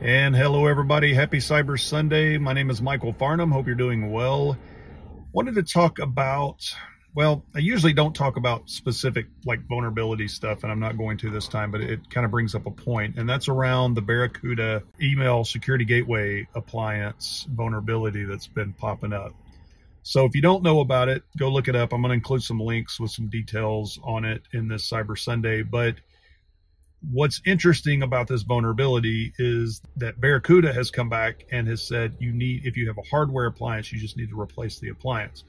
And hello, everybody. Happy Cyber Sunday. My name is Michael Farnum. Hope you're doing well. Wanted to talk about, well, I usually don't talk about specific like vulnerability stuff, and I'm not going to this time, but it kind of brings up a point, and that's around the Barracuda email security gateway appliance vulnerability that's been popping up. So if you don't know about it, go look it up. I'm going to include some links with some details on it in this Cyber Sunday, but what's interesting about this vulnerability is that Barracuda has come back and has said you need if you have a hardware appliance, you just need to replace the appliance.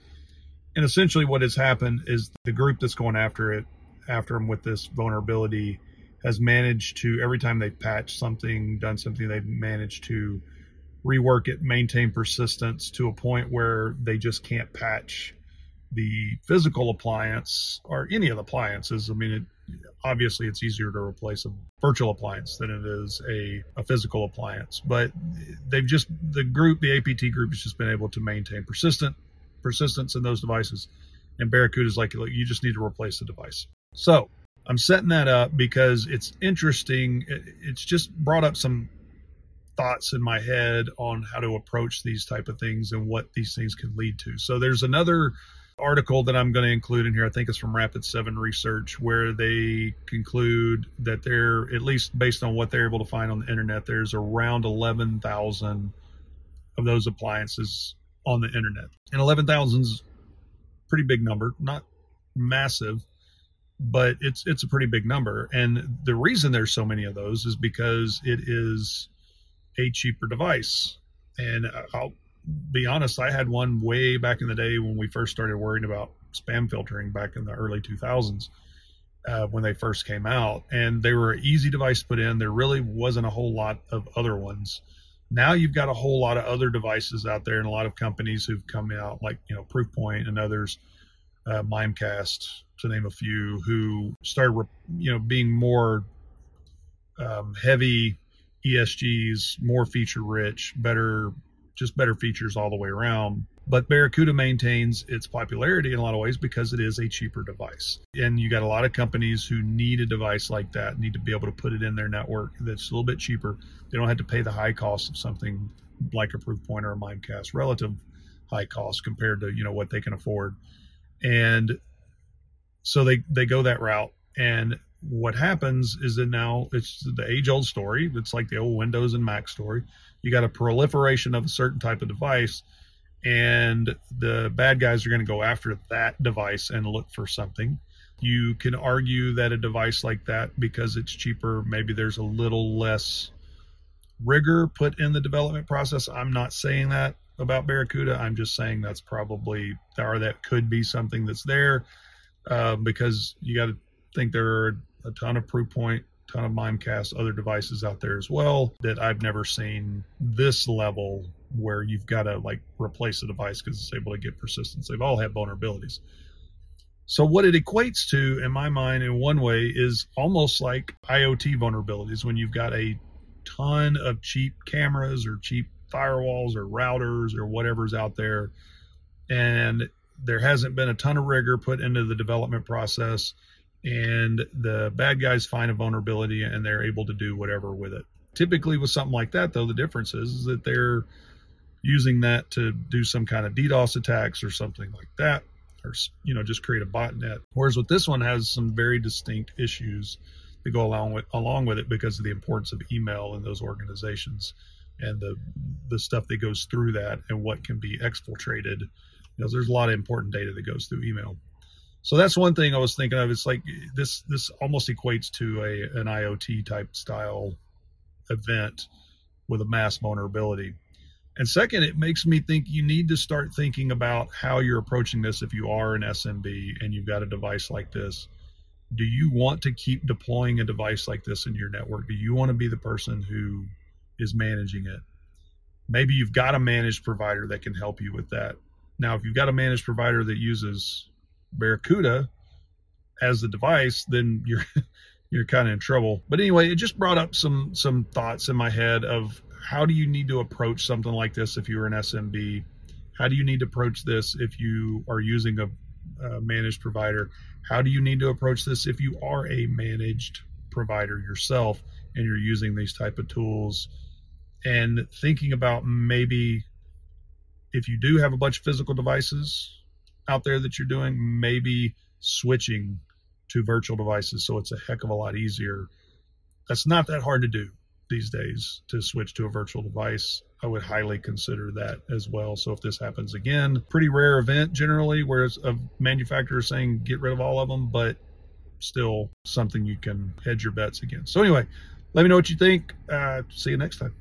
And essentially, what has happened is the group that's going after it, after them with this vulnerability, has managed to every time they've patched something, done something, they've managed to rework it, maintain persistence to a point where they just can't patch the physical appliance or any of the appliances. I mean, it, obviously it's easier to replace a virtual appliance than it is a, a physical appliance but they've just the group the apt group has just been able to maintain persistent persistence in those devices and barracuda is like you just need to replace the device so i'm setting that up because it's interesting it's just brought up some thoughts in my head on how to approach these type of things and what these things can lead to so there's another article that I'm going to include in here, I think it's from Rapid 7 Research, where they conclude that they're, at least based on what they're able to find on the internet, there's around 11,000 of those appliances on the internet. And 11,000 is pretty big number, not massive, but it's it's a pretty big number. And the reason there's so many of those is because it is a cheaper device. And I'll be honest, I had one way back in the day when we first started worrying about spam filtering back in the early 2000s uh, when they first came out, and they were an easy device to put in. There really wasn't a whole lot of other ones. Now you've got a whole lot of other devices out there, and a lot of companies who've come out, like you know Proofpoint and others, uh, Mimecast to name a few, who started you know being more um, heavy ESGs, more feature rich, better just better features all the way around. But Barracuda maintains its popularity in a lot of ways because it is a cheaper device. And you got a lot of companies who need a device like that, need to be able to put it in their network that's a little bit cheaper. They don't have to pay the high cost of something like a Proofpoint or a Mimecast, relative high cost compared to, you know, what they can afford. And so they they go that route and what happens is that now it's the age old story. It's like the old Windows and Mac story. You got a proliferation of a certain type of device, and the bad guys are going to go after that device and look for something. You can argue that a device like that, because it's cheaper, maybe there's a little less rigor put in the development process. I'm not saying that about Barracuda. I'm just saying that's probably, or that could be something that's there uh, because you got to think there are a ton of Proofpoint, ton of Mimecast, other devices out there as well that I've never seen this level where you've got to like replace a device because it's able to get persistence. They've all had vulnerabilities. So what it equates to, in my mind, in one way, is almost like IoT vulnerabilities when you've got a ton of cheap cameras or cheap firewalls or routers or whatever's out there, and there hasn't been a ton of rigor put into the development process and the bad guys find a vulnerability and they're able to do whatever with it. Typically, with something like that, though, the difference is, is that they're using that to do some kind of DDoS attacks or something like that, or you know, just create a botnet. Whereas with this one has some very distinct issues that go along with along with it because of the importance of email in those organizations and the the stuff that goes through that and what can be exfiltrated. You know, there's a lot of important data that goes through email. So that's one thing I was thinking of. It's like this this almost equates to a an IoT type style event with a mass vulnerability. And second, it makes me think you need to start thinking about how you're approaching this if you are an SMB and you've got a device like this. Do you want to keep deploying a device like this in your network? Do you want to be the person who is managing it? Maybe you've got a managed provider that can help you with that. Now, if you've got a managed provider that uses Barracuda as the device, then you're you're kind of in trouble. But anyway, it just brought up some some thoughts in my head of how do you need to approach something like this if you're an SMB? How do you need to approach this if you are using a, a managed provider? How do you need to approach this if you are a managed provider yourself and you're using these type of tools and thinking about maybe if you do have a bunch of physical devices out there that you're doing, maybe switching to virtual devices so it's a heck of a lot easier. That's not that hard to do these days to switch to a virtual device. I would highly consider that as well. So if this happens again, pretty rare event generally, whereas a manufacturer saying get rid of all of them, but still something you can hedge your bets against. So anyway, let me know what you think. Uh, see you next time.